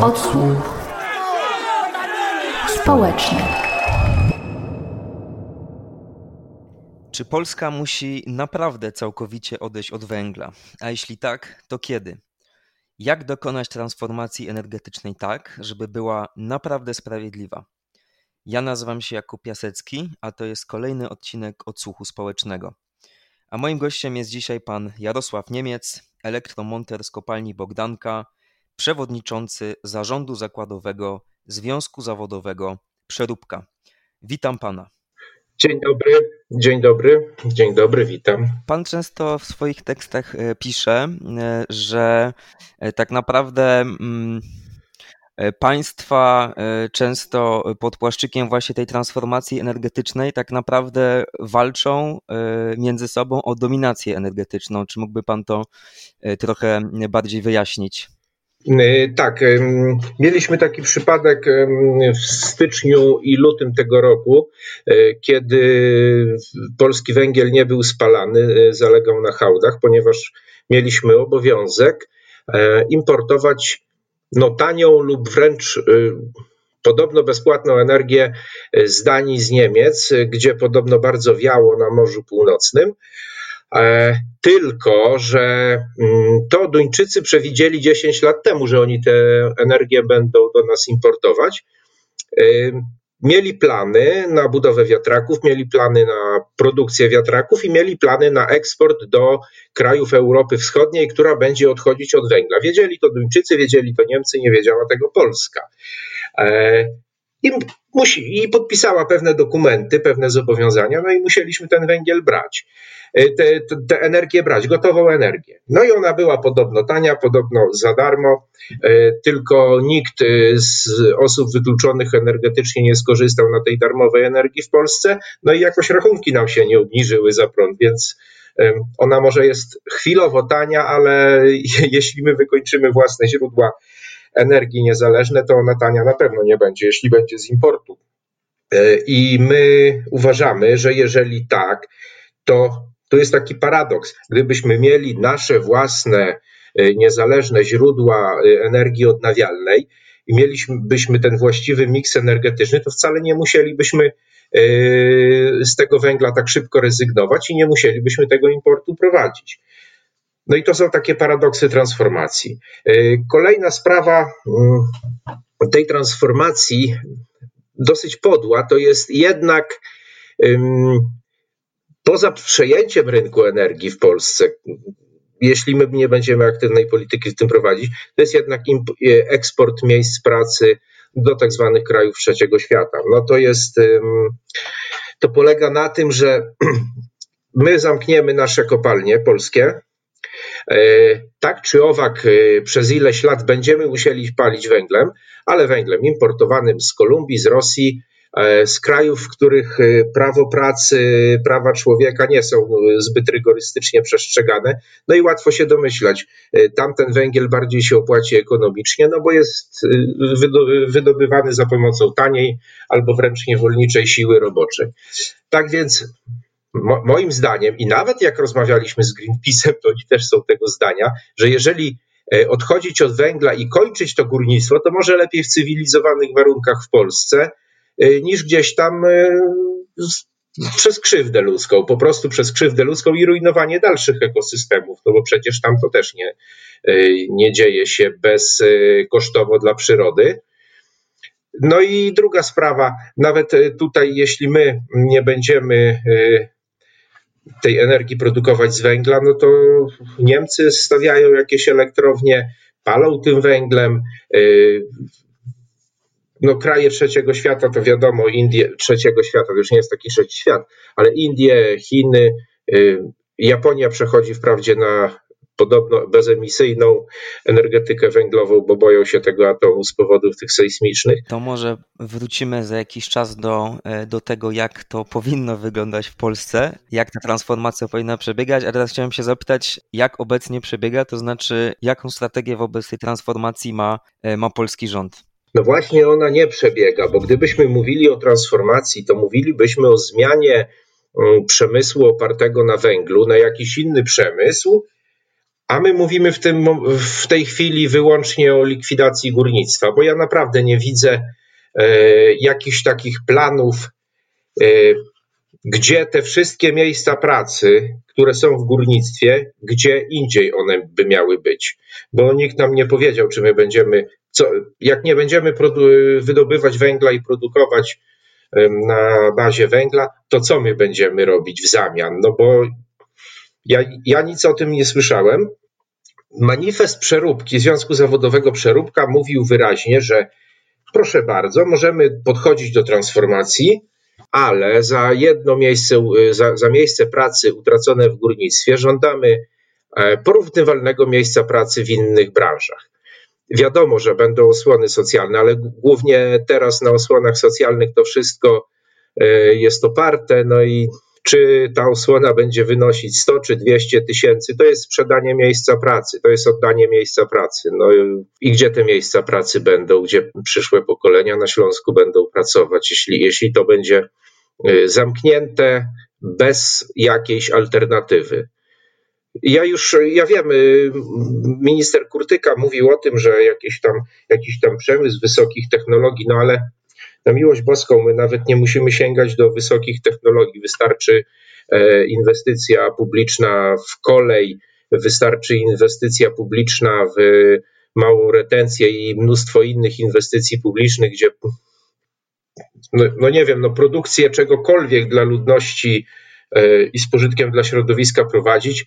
Odsłuch społeczny. Czy Polska musi naprawdę całkowicie odejść od węgla? A jeśli tak, to kiedy? Jak dokonać transformacji energetycznej tak, żeby była naprawdę sprawiedliwa? Ja nazywam się Jakub Piasecki, a to jest kolejny odcinek odsłuchu społecznego. A moim gościem jest dzisiaj pan Jarosław Niemiec, elektromonter z kopalni Bogdanka, przewodniczący zarządu zakładowego Związku Zawodowego Przeróbka. Witam pana. Dzień dobry, dzień dobry, dzień dobry, witam. Pan często w swoich tekstach e, pisze, e, że e, tak naprawdę mm, państwa często pod płaszczykiem właśnie tej transformacji energetycznej tak naprawdę walczą między sobą o dominację energetyczną. Czy mógłby pan to trochę bardziej wyjaśnić? Y, tak, mieliśmy taki przypadek w styczniu i lutym tego roku, y, kiedy polski węgiel nie był spalany, y, zalegał na hałdach, ponieważ mieliśmy obowiązek e, importować no, tanią lub wręcz podobno bezpłatną energię z Danii, z Niemiec, gdzie podobno bardzo wiało na Morzu Północnym. E, tylko, że mm, to Duńczycy przewidzieli 10 lat temu, że oni tę energię będą do nas importować. E, mieli plany na budowę wiatraków, mieli plany na produkcję wiatraków i mieli plany na eksport do krajów Europy Wschodniej, która będzie odchodzić od węgla. Wiedzieli to Duńczycy, wiedzieli to Niemcy, nie wiedziała tego Polska. E, I, musi, I podpisała pewne dokumenty, pewne zobowiązania, no i musieliśmy ten węgiel brać. E, tę energię brać, gotową energię. No i ona była podobno tania, podobno za darmo, e, tylko nikt z osób wykluczonych energetycznie nie skorzystał na tej darmowej energii w Polsce, no i jakoś rachunki nam się nie obniżyły za prąd, więc ona może jest chwilowo tania, ale jeśli my wykończymy własne źródła energii niezależne, to ona tania na pewno nie będzie, jeśli będzie z importu. E, I my uważamy, że jeżeli tak, to to jest taki paradoks. Gdybyśmy mieli nasze własne e, niezależne źródła e, energii odnawialnej i mielibyśmy ten właściwy miks energetyczny, to wcale nie musielibyśmy e, z tego węgla tak szybko rezygnować i nie musielibyśmy tego importu prowadzić. No i to są takie paradoksy transformacji. Kolejna sprawa mm, tej transformacji, dosyć podła, to jest jednak poza przejęciem rynku energii w Polsce, jeśli my nie będziemy aktywnej polityki w tym prowadzić, to jest jednak e, eksport miejsc pracy do tak zwanych krajów trzeciego świata. No to jest, to polega na tym, że my zamkniemy nasze kopalnie polskie, e, tak czy owak, e, przez ileś lat będziemy musieli palić węglem, ale węglem importowanym z Kolumbii, z Rosji, z krajów, w których e, prawo pracy, prawa człowieka nie są e, zbyt rygorystycznie przestrzegane. No i łatwo się domyślać, tamten węgiel bardziej się opłaci ekonomicznie, no bo jest wydobywany za pomocą taniej albo wręcz niewolniczej siły roboczej. Tak więc moim zdaniem, i nawet jak rozmawialiśmy z Greenpeace'em, to oni też są tego zdania, że jeżeli odchodzić od węgla i kończyć to górnictwo, to może lepiej w cywilizowanych warunkach w Polsce, niż gdzieś tam y, przez krzywdę ludzką, po prostu przez krzywdę ludzką i rujnowanie dalszych ekosystemów, no bo przecież tam to też nie, y, nie dzieje się bezkosztowo dla przyrody. No i druga sprawa, nawet tutaj, jeśli my nie będziemy tej energii produkować z węgla, no to Niemcy stawiają jakieś elektrownie, palą tym węglem, no kraje trzeciego świata to wiadomo, Indie trzeciego świata, to już nie jest taki trzeci świat, ale Indie, Chiny, y, Japonia przechodzi wprawdzie na podobno bezemisyjną energetykę węglową, bo boją się tego atomu z powodów tych sejsmicznych. To może wrócimy za jakiś czas do, e, do tego, jak to powinno wyglądać w Polsce, jak ta transformacja powinna przebiegać, a teraz chciałem się zapytać, jak obecnie przebiega, to znaczy jaką strategię wobec tej transformacji ma, e, ma polski rząd? No właśnie ona nie przebiega, bo gdybyśmy mówili o transformacji, to mówilibyśmy o zmianie mm, przemysłu opartego na węglu, na jakiś inny przemysł, A my mówimy w, tym, w tej chwili wyłącznie o likwidacji górnictwa, bo ja naprawdę nie widzę e, jakichś takich planów, e, gdzie te wszystkie miejsca pracy, które są w górnictwie, gdzie indziej one by miały być. Bo nikt nam nie powiedział, czy my będziemy, co, jak nie będziemy wydobywać węgla i produkować na bazie węgla, to co my będziemy robić w zamian? No bo ja, ja nic o tym nie słyszałem. Manifest przeróbki Związku Zawodowego Przeróbka mówił wyraźnie, że proszę bardzo, możemy podchodzić do transformacji, ale za jedno miejsce, za, za miejsce pracy utracone w górnictwie żądamy e, porównywalnego miejsca pracy w innych branżach. Wiadomo, że będą osłony socjalne, ale głównie teraz na osłonach socjalnych to wszystko e, jest oparte. No i czy ta osłona będzie wynosić 100 czy 200 tysięcy, to jest sprzedanie miejsca pracy, to jest oddanie miejsca pracy. No i gdzie te miejsca pracy będą, gdzie przyszłe pokolenia na Śląsku będą pracować, jeśli, jeśli to będzie y, zamknięte bez jakiejś alternatywy. Ja już, ja wiem, y, minister Kurtyka mówił o tym, że jakiś tam, jakiś tam przemysł wysokich technologii, no ale na miłość boską, my nawet nie musimy sięgać do wysokich technologii. Wystarczy e, inwestycja publiczna w kolej, wystarczy inwestycja publiczna w małą retencję i mnóstwo innych inwestycji publicznych, gdzie no, no nie wiem, no produkcję czegokolwiek dla ludności e, i z pożytkiem dla środowiska prowadzić,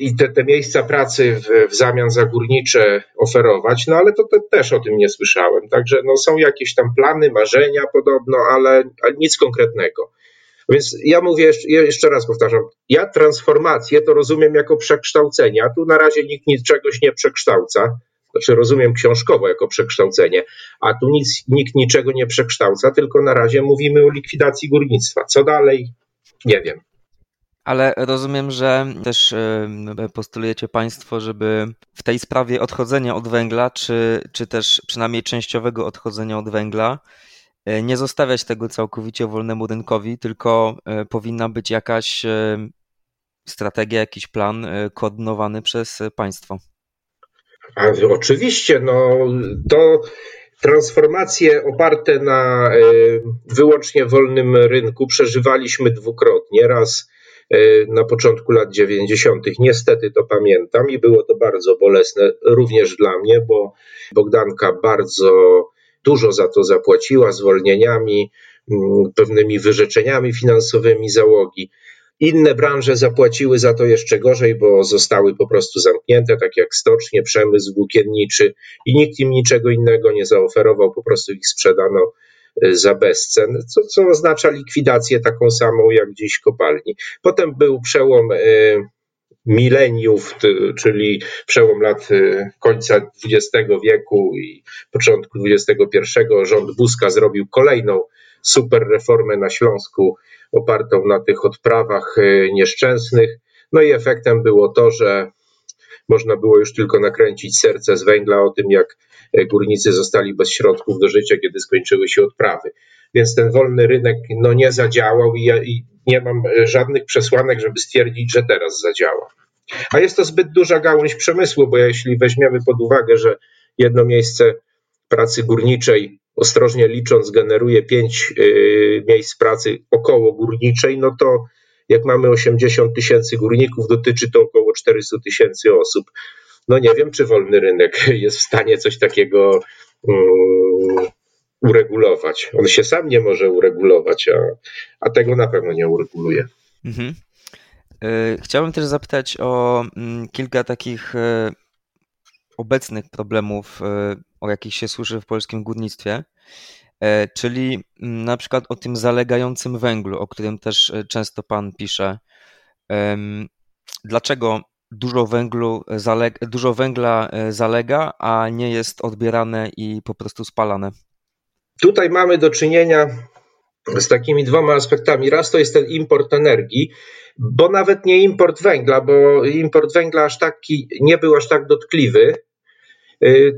i te, te miejsca pracy w, w, zamian za górnicze oferować, no ale to, też o tym nie słyszałem. Także no, są jakieś tam plany, marzenia podobno, ale, ale nic konkretnego. Więc ja mówię, jeszcze, raz powtarzam, ja transformację to rozumiem jako przekształcenie, a tu na razie nikt nic czegoś nie przekształca, znaczy rozumiem książkowo jako przekształcenie, a tu nic, nikt niczego nie przekształca, tylko na razie mówimy o likwidacji górnictwa. Co dalej? Nie wiem. Ale rozumiem, że też postulujecie Państwo, żeby w tej sprawie odchodzenia od węgla, czy, czy też przynajmniej częściowego odchodzenia od węgla, e, nie zostawiać tego całkowicie wolnemu rynkowi, tylko e, powinna być jakaś strategia, jakiś plan e, koordynowany przez państwo. A, oczywiście, no to transformacje oparte na wyłącznie wolnym rynku przeżywaliśmy dwukrotnie. Raz E, na początku lat 90. Niestety to pamiętam i było to bardzo bolesne również dla mnie, bo Bogdanka bardzo dużo za to zapłaciła zwolnieniami, mm, pewnymi wyrzeczeniami finansowymi załogi. Inne branże zapłaciły za to jeszcze gorzej, bo zostały po prostu zamknięte, tak jak stocznie, przemysł włókienniczy i nikt im niczego innego nie zaoferował, po prostu ich sprzedano Y, za bezcen, co, co oznacza likwidację taką samą jak dziś kopalni. Potem był przełom y, mileniów, czyli przełom lat y, końca XX wieku i początku XXI. Rząd Buzka zrobił kolejną super reformę na Śląsku, opartą na tych odprawach nieszczęsnych. No i efektem było to, że można było już tylko nakręcić serce z węgla o tym, jak e, górnicy zostali bez środków do życia, kiedy skończyły się odprawy. Więc ten wolny rynek no, nie zadziałał i, ja, i nie mam e, żadnych przesłanek, żeby stwierdzić, że teraz zadziała. A jest to zbyt duża gałąź przemysłu, bo jeśli weźmiemy pod uwagę, że jedno miejsce pracy górniczej, ostrożnie licząc, generuje pięć y, miejsc pracy około górniczej, no to jak mamy 80 tysięcy górników, dotyczy to około 400 tysięcy osób. No nie wiem, czy wolny rynek jest w stanie coś takiego um, uregulować. On się sam nie może uregulować, a, a tego na pewno nie ureguluje. Mhm. E, chciałbym też zapytać o mm, kilka takich e, obecnych problemów, e, o jakich się słyszy w polskim górnictwie. E, czyli mm, na przykład o tym zalegającym węglu, o którym też e, często Pan pisze. Dlaczego dużo, węglu zalega, dużo węgla e, zalega, a nie jest odbierane i po prostu spalane? Tutaj mamy do czynienia z takimi dwoma aspektami. Raz to jest ten import energii, bo nawet nie import węgla, bo import węgla aż taki nie był aż tak dotkliwy,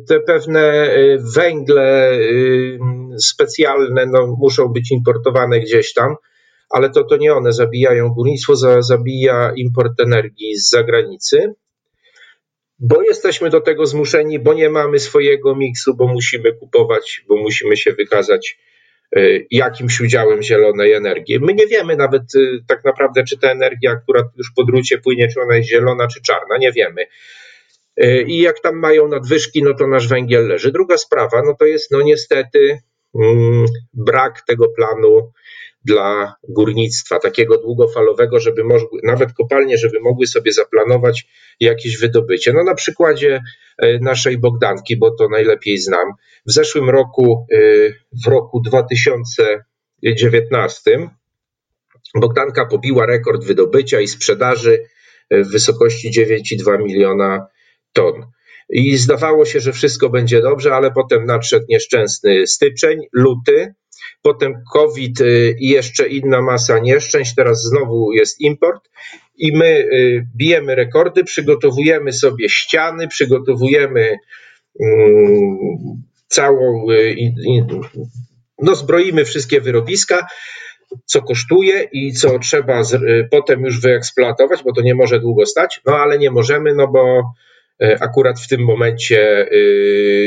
te pewne y, węgle y, specjalne no, muszą być importowane gdzieś tam, ale to, to nie one zabijają górnictwo, zabija import energii z zagranicy. bo jesteśmy do tego zmuszeni, bo nie mamy swojego miksu, bo musimy kupować, bo musimy się wykazać y, jakimś udziałem zielonej energii. My nie wiemy nawet y, tak naprawdę, czy ta energia, która już po drucie płynie, czy ona jest zielona, czy czarna, nie wiemy. Y, I jak tam mają nadwyżki, no to nasz węgiel leży. Druga sprawa, no to jest no niestety mm, brak tego planu dla górnictwa, takiego długofalowego, żeby mogły, nawet kopalnie, żeby mogły sobie zaplanować jakieś wydobycie. No na przykładzie e, naszej Bogdanki, bo to najlepiej znam. W zeszłym roku, e, w roku 2019, Bogdanka pobiła rekord wydobycia i sprzedaży w wysokości 9,2 miliona ton. I zdawało się, że wszystko będzie dobrze, ale potem nadszedł nieszczęsny styczeń, luty, potem COVID y, i jeszcze inna masa nieszczęść, teraz znowu jest import i my y, bijemy rekordy, przygotowujemy sobie ściany, przygotowujemy mm, całą, y, no zbroimy wszystkie wyrobiska, co kosztuje i co trzeba potem już wyeksploatować, bo to nie może długo stać, no ale nie możemy, no bo akurat w tym momencie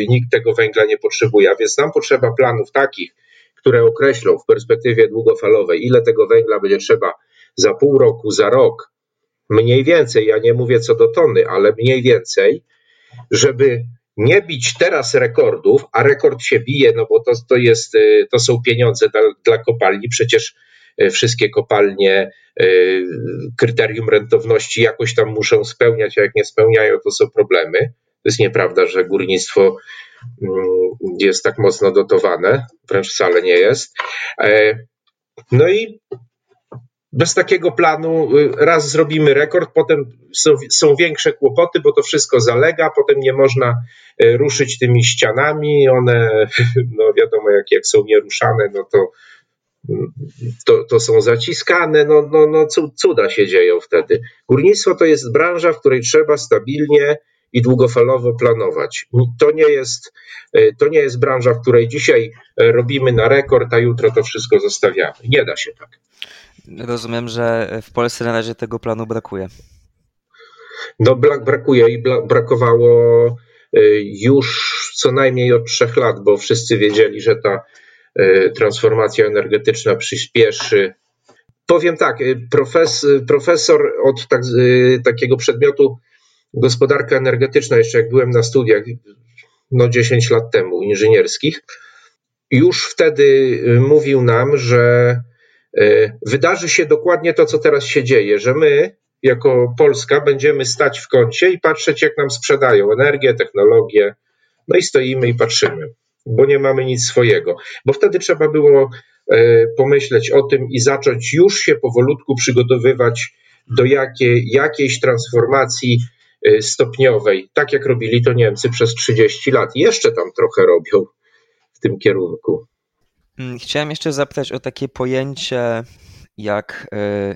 nikt tego węgla nie potrzebuje, a więc nam potrzeba planów takich, które określą w perspektywie długofalowej, ile tego węgla będzie trzeba za pół roku, za rok, mniej więcej, ja nie mówię co do tony, ale mniej więcej, żeby nie bić teraz rekordów, a rekord się bije, no bo to, to, jest, y, to są pieniądze dla, dla kopalni, przecież wszystkie kopalnie y, kryterium rentowności jakoś tam muszą spełniać, a jak nie spełniają, to są problemy. To jest nieprawda, że górnictwo Mm, jest tak mocno dotowane, wręcz wcale nie jest. E, no i bez takiego planu y, raz zrobimy rekord, potem są, są, większe kłopoty, bo to wszystko zalega, potem nie można ruszyć tymi ścianami, one, no wiadomo, jak, jak są nieruszane, no to, to, to są zaciskane, no, no, no cuda się dzieją wtedy. Górnictwo to jest branża, w której trzeba stabilnie i długofalowo planować. To nie jest, e, to nie jest branża, w której dzisiaj e, robimy na rekord, a jutro to wszystko zostawiamy. Nie da się tak. Rozumiem, że w Polsce na razie tego planu brakuje. No, brakuje i brakowało e, już co najmniej od trzech lat, bo wszyscy wiedzieli, że ta transformacja energetyczna przyspieszy. Powiem tak, profesor, profesor od tak, takiego przedmiotu gospodarka energetyczna, jeszcze jak byłem na studiach, no 10 lat temu, inżynierskich, już wtedy y, mówił nam, że y, wydarzy się dokładnie to, co teraz się dzieje, że my, jako Polska, będziemy stać w kącie i patrzeć, jak nam sprzedają energię, technologię, no i stoimy i patrzymy, bo nie mamy nic swojego. Bo wtedy trzeba było y, pomyśleć o tym i zacząć już się powolutku przygotowywać do jakiej, jakiejś transformacji Y, stopniowej, tak jak robili to Niemcy przez 30 lat. Jeszcze tam trochę robią w tym kierunku. Mm, chciałem jeszcze zapytać o takie pojęcie jak y,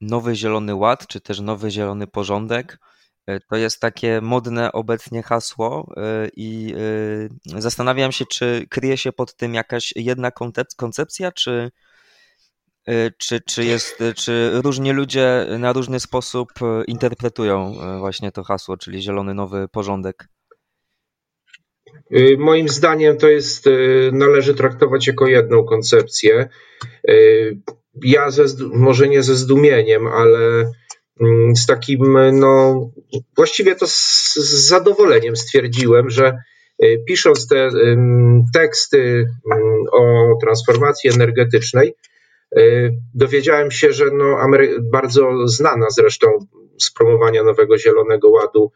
nowy zielony ład, czy też nowy zielony porządek. Y, to jest takie modne obecnie hasło i zastanawiam się, czy kryje się pod tym jakaś jedna koncepcja, czy Y, czy, czy, jest, y, czy różni ludzie na różny sposób y, interpretują właśnie to hasło, czyli zielony nowy porządek? Moim zdaniem to jest, należy traktować jako jedną koncepcję. Ja ze, może nie ze zdumieniem, ale z takim, no, właściwie to z, z zadowoleniem stwierdziłem, że pisząc te teksty mm, o transformacji energetycznej, Y, dowiedziałem się, że no, bardzo znana zresztą z promowania Nowego Zielonego Ładu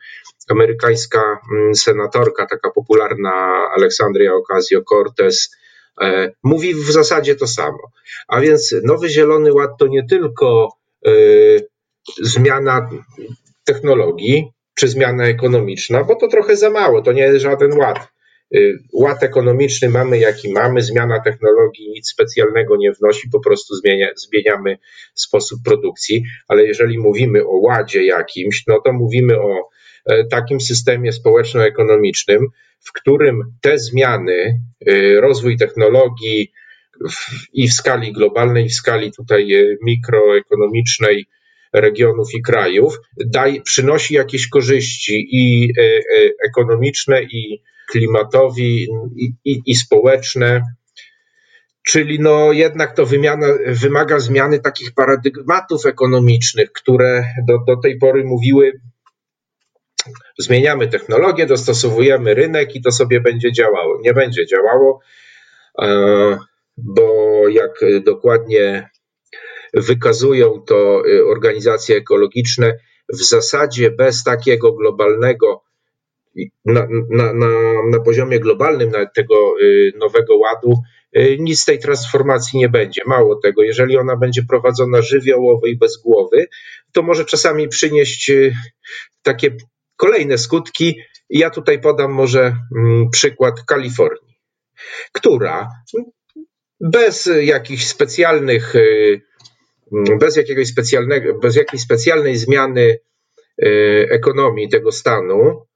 amerykańska mm, senatorka, taka popularna Aleksandria Ocasio-Cortez, e, mówi w zasadzie to samo. A więc Nowy Zielony Ład to nie tylko y, zmiana technologii czy zmiana ekonomiczna, bo to trochę za mało, to nie jest żaden ład. Y, ład ekonomiczny mamy jaki mamy, zmiana technologii nic specjalnego nie wnosi, po prostu zmienia, zmieniamy sposób produkcji, ale jeżeli mówimy o ładzie jakimś, no to mówimy o e, takim systemie społeczno-ekonomicznym, w którym te zmiany, y, rozwój technologii w, i w skali globalnej, i w skali tutaj e, mikroekonomicznej, regionów i krajów, daj, przynosi jakieś korzyści i e, ekonomiczne, i klimatowi, i, i, i społeczne. Czyli no jednak to wymiana, wymaga zmiany takich paradygmatów ekonomicznych, które do, do tej pory mówiły, zmieniamy technologię, dostosowujemy rynek i to sobie będzie działało. Nie będzie działało, e, bo jak dokładnie wykazują to e, organizacje ekologiczne, w zasadzie bez takiego globalnego, na, na, na, na poziomie globalnym tego e, nowego ładu, nic z tej transformacji nie będzie. Mało tego, jeżeli ona będzie prowadzona żywiołowo i bez głowy, to może czasami przynieść takie kolejne skutki. Ja tutaj podam może mm, przykład Kalifornii, która bez jakichś specjalnych, y, bez jakiegoś specjalnego, bez jakiejś specjalnej zmiany y, ekonomii tego stanu,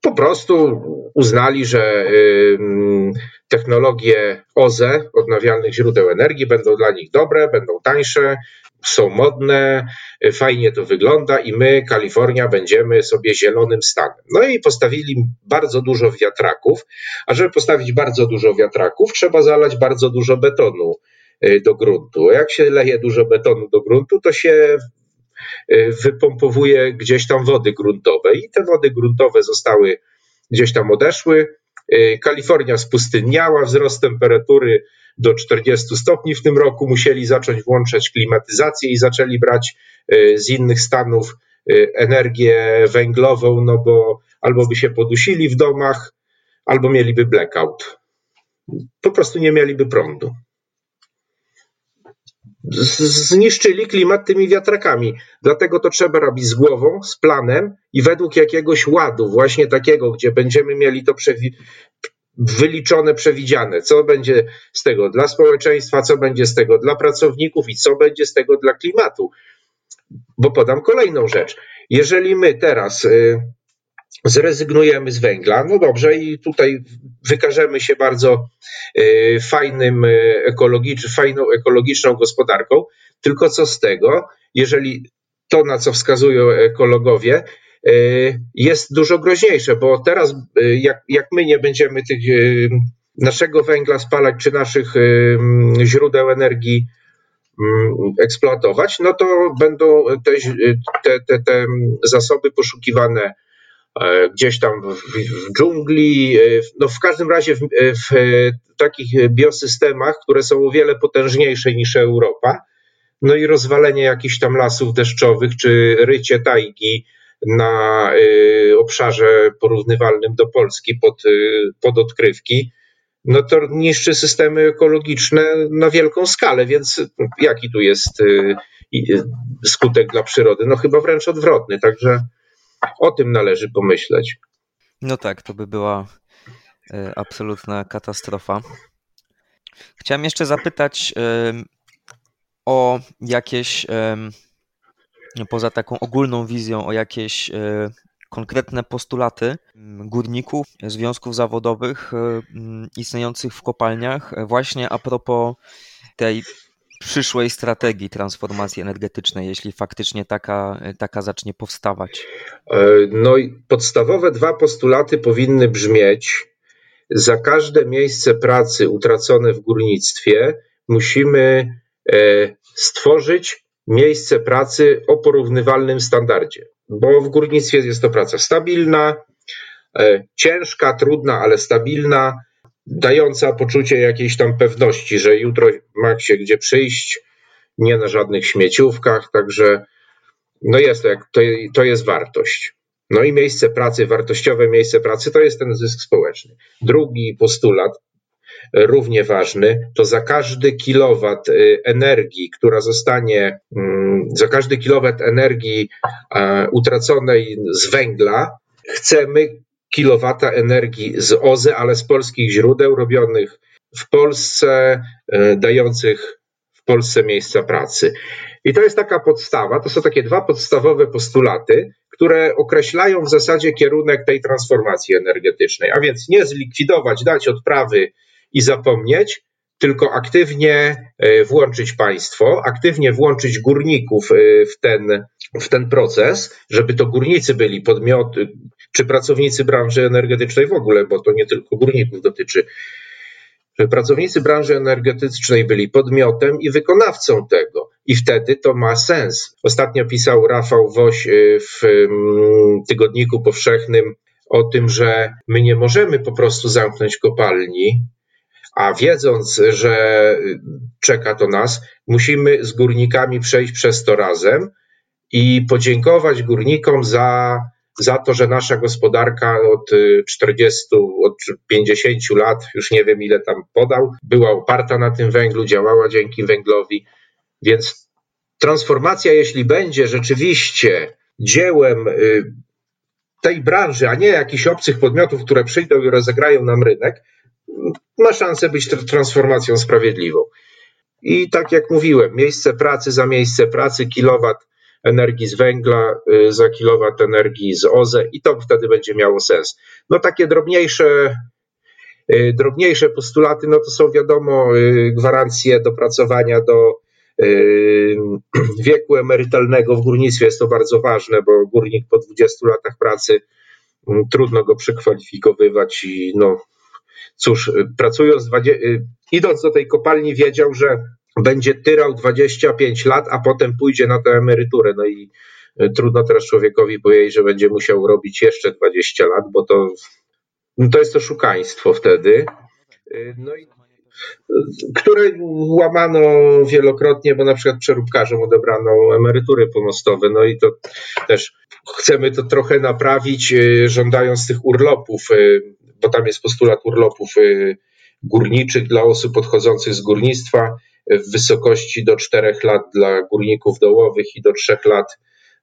po prostu uznali, że y, mm, technologie OZE, odnawialnych źródeł energii, będą dla nich dobre, będą tańsze, są modne, fajnie to wygląda i my, Kalifornia, będziemy sobie zielonym stanem. No i postawili bardzo dużo wiatraków, a żeby postawić bardzo dużo wiatraków, trzeba zalać bardzo dużo betonu y, do gruntu. Jak się leje dużo betonu do gruntu, to się y, wypompowuje gdzieś tam wody gruntowe i te wody gruntowe zostały gdzieś tam odeszły. Y, Kalifornia spustynniała, wzrost temperatury do 40 stopni w tym roku, musieli zacząć włączać klimatyzację i zaczęli brać z innych stanów energię węglową, no bo albo by się podusili w domach, albo mieliby blackout. Po prostu nie mieliby prądu. Zniszczyli klimat tymi wiatrakami. Dlatego to trzeba robić z głową, z planem i według jakiegoś ładu, właśnie takiego, gdzie będziemy mieli to wyliczone, przewidziane, co będzie z tego dla społeczeństwa, co będzie z tego dla pracowników i co będzie z tego dla klimatu. Bo podam kolejną rzecz. Jeżeli my teraz y, zrezygnujemy z węgla, no dobrze, i tutaj wykażemy się bardzo y, fajnym, y, ekologiczną, fajną ekologiczną gospodarką, tylko co z tego, jeżeli to, na co wskazują ekologowie, Y, jest dużo groźniejsze, bo teraz jak, jak my nie będziemy tych naszego węgla spalać czy naszych źródeł energii eksploatować, no to będą te, te, te, te zasoby poszukiwane e, gdzieś tam w, w dżungli, no w każdym razie w, w, takich biosystemach, które są o wiele potężniejsze niż Europa, no i rozwalenie jakichś tam lasów deszczowych, czy rycie tajgi, na obszarze porównywalnym do Polski pod, pod odkrywki, no to niszczy systemy ekologiczne na wielką skalę, więc jaki tu jest skutek dla przyrody? No chyba wręcz odwrotny, także o tym należy pomyśleć. No tak, to by była absolutna katastrofa. Chciałem jeszcze zapytać o jakieś poza taką ogólną wizją o jakieś e, konkretne postulaty górników, związków zawodowych e, istniejących w kopalniach, e, właśnie a propos tej przyszłej strategii transformacji energetycznej, jeśli faktycznie taka, taka zacznie powstawać? No i podstawowe dwa postulaty powinny brzmieć: za każde miejsce pracy utracone w górnictwie musimy stworzyć miejsce pracy o porównywalnym standardzie, bo w górnictwie jest to praca stabilna, e, ciężka, trudna, ale stabilna, dająca poczucie jakiejś tam pewności, że jutro ma się gdzie przyjść, nie na żadnych śmieciówkach, także no jest to, jak, to, to jest wartość. No i miejsce pracy, wartościowe miejsce pracy to jest ten zysk społeczny. Drugi postulat równie ważny, to za każdy kilowat y, energii, która zostanie, mm, za każdy kilowat energii utraconej z węgla, chcemy kilowata energii z OZE, ale z polskich źródeł robionych w Polsce, y, dających w Polsce miejsca pracy. I to jest taka podstawa, to są takie dwa podstawowe postulaty, które określają w zasadzie kierunek tej transformacji energetycznej. A więc nie zlikwidować, dać odprawy i zapomnieć, tylko aktywnie włączyć państwo, aktywnie włączyć górników w ten, w ten proces, żeby to górnicy byli podmioty, czy pracownicy branży energetycznej w ogóle, bo to nie tylko górników dotyczy, żeby pracownicy branży energetycznej byli podmiotem i wykonawcą tego. I wtedy to ma sens. Ostatnio pisał Rafał Woś y, w mm, Tygodniku Powszechnym o tym, że my nie możemy po prostu zamknąć kopalni, a wiedząc, że czeka to nas, musimy z górnikami przejść przez to razem i podziękować górnikom za za to, że nasza gospodarka od 40, y, od 50 lat, już nie wiem ile tam podał, była oparta na tym węglu, działała dzięki węglowi. Więc transformacja, jeśli będzie rzeczywiście dziełem y, tej branży, a nie jakichś obcych podmiotów, które przyjdą i rozegrają nam rynek, ma szansę być transformacją sprawiedliwą. I tak jak mówiłem, miejsce pracy za miejsce pracy, kilowat energii z węgla y, za kilowat energii z OZE i to wtedy będzie miało sens. No takie drobniejsze y, drobniejsze postulaty, no to są wiadomo y, gwarancje dopracowania do wieku emerytalnego w górnictwie jest to bardzo ważne, bo górnik po 20 latach pracy mm, trudno go przekwalifikowywać i no cóż, pracując, idąc do tej kopalni wiedział, że będzie tyrał 25 lat, a potem pójdzie na tę emeryturę. No i e, trudno teraz człowiekowi powiedzieć, że będzie musiał robić jeszcze 20 lat, bo to, no to jest to szukaństwo wtedy. E, no i które łamano wielokrotnie, bo na przykład przeróbkarzom odebrano emerytury pomostowe, no i to też chcemy to trochę naprawić, e, żądając tych urlopów, bo tam jest postulat urlopów górniczych dla osób odchodzących z górnictwa w wysokości do 4 lat dla górników dołowych i do 3 lat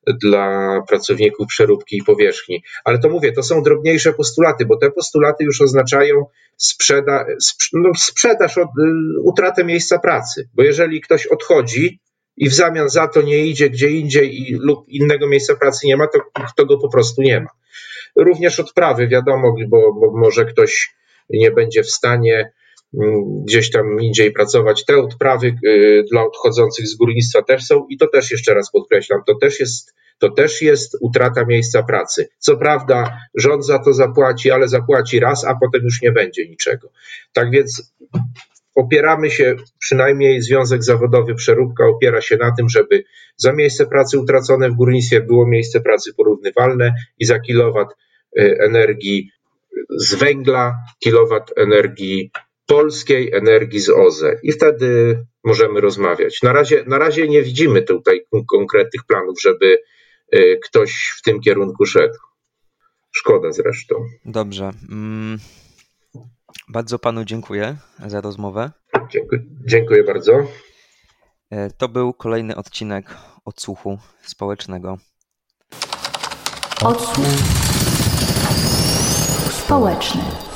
dla pracowników przeróbki i powierzchni. Ale to mówię, to są drobniejsze postulaty, bo te postulaty już oznaczają sprzeda, no sprzedaż, od, y, utratę miejsca pracy. Bo jeżeli ktoś odchodzi i w zamian za to nie idzie gdzie indziej i, lub innego miejsca pracy nie ma, to, to go po prostu nie ma. Również odprawy, wiadomo, bo, bo może ktoś nie będzie w stanie gdzieś tam indziej pracować. Te odprawy y, dla odchodzących z górnictwa też są i to też jeszcze raz podkreślam, to też jest, to też jest utrata miejsca pracy. Co prawda rząd za to zapłaci, ale zapłaci raz, a potem już nie będzie niczego. Tak więc opieramy się, przynajmniej Związek Zawodowy Przeróbka opiera się na tym, żeby za miejsce pracy utracone w górnictwie było miejsce pracy porównywalne i za kilowat y, energii z węgla, kilowat energii polskiej energii z OZE i wtedy możemy rozmawiać. Na razie, na razie nie widzimy tutaj konkretnych planów, żeby y, ktoś w tym kierunku szedł. Szkoda zresztą. Dobrze. Mm, bardzo panu dziękuję za rozmowę. Dziękuję, dziękuję bardzo. E, to był kolejny odcinek odsłuchu społecznego. Odsłuch społeczny.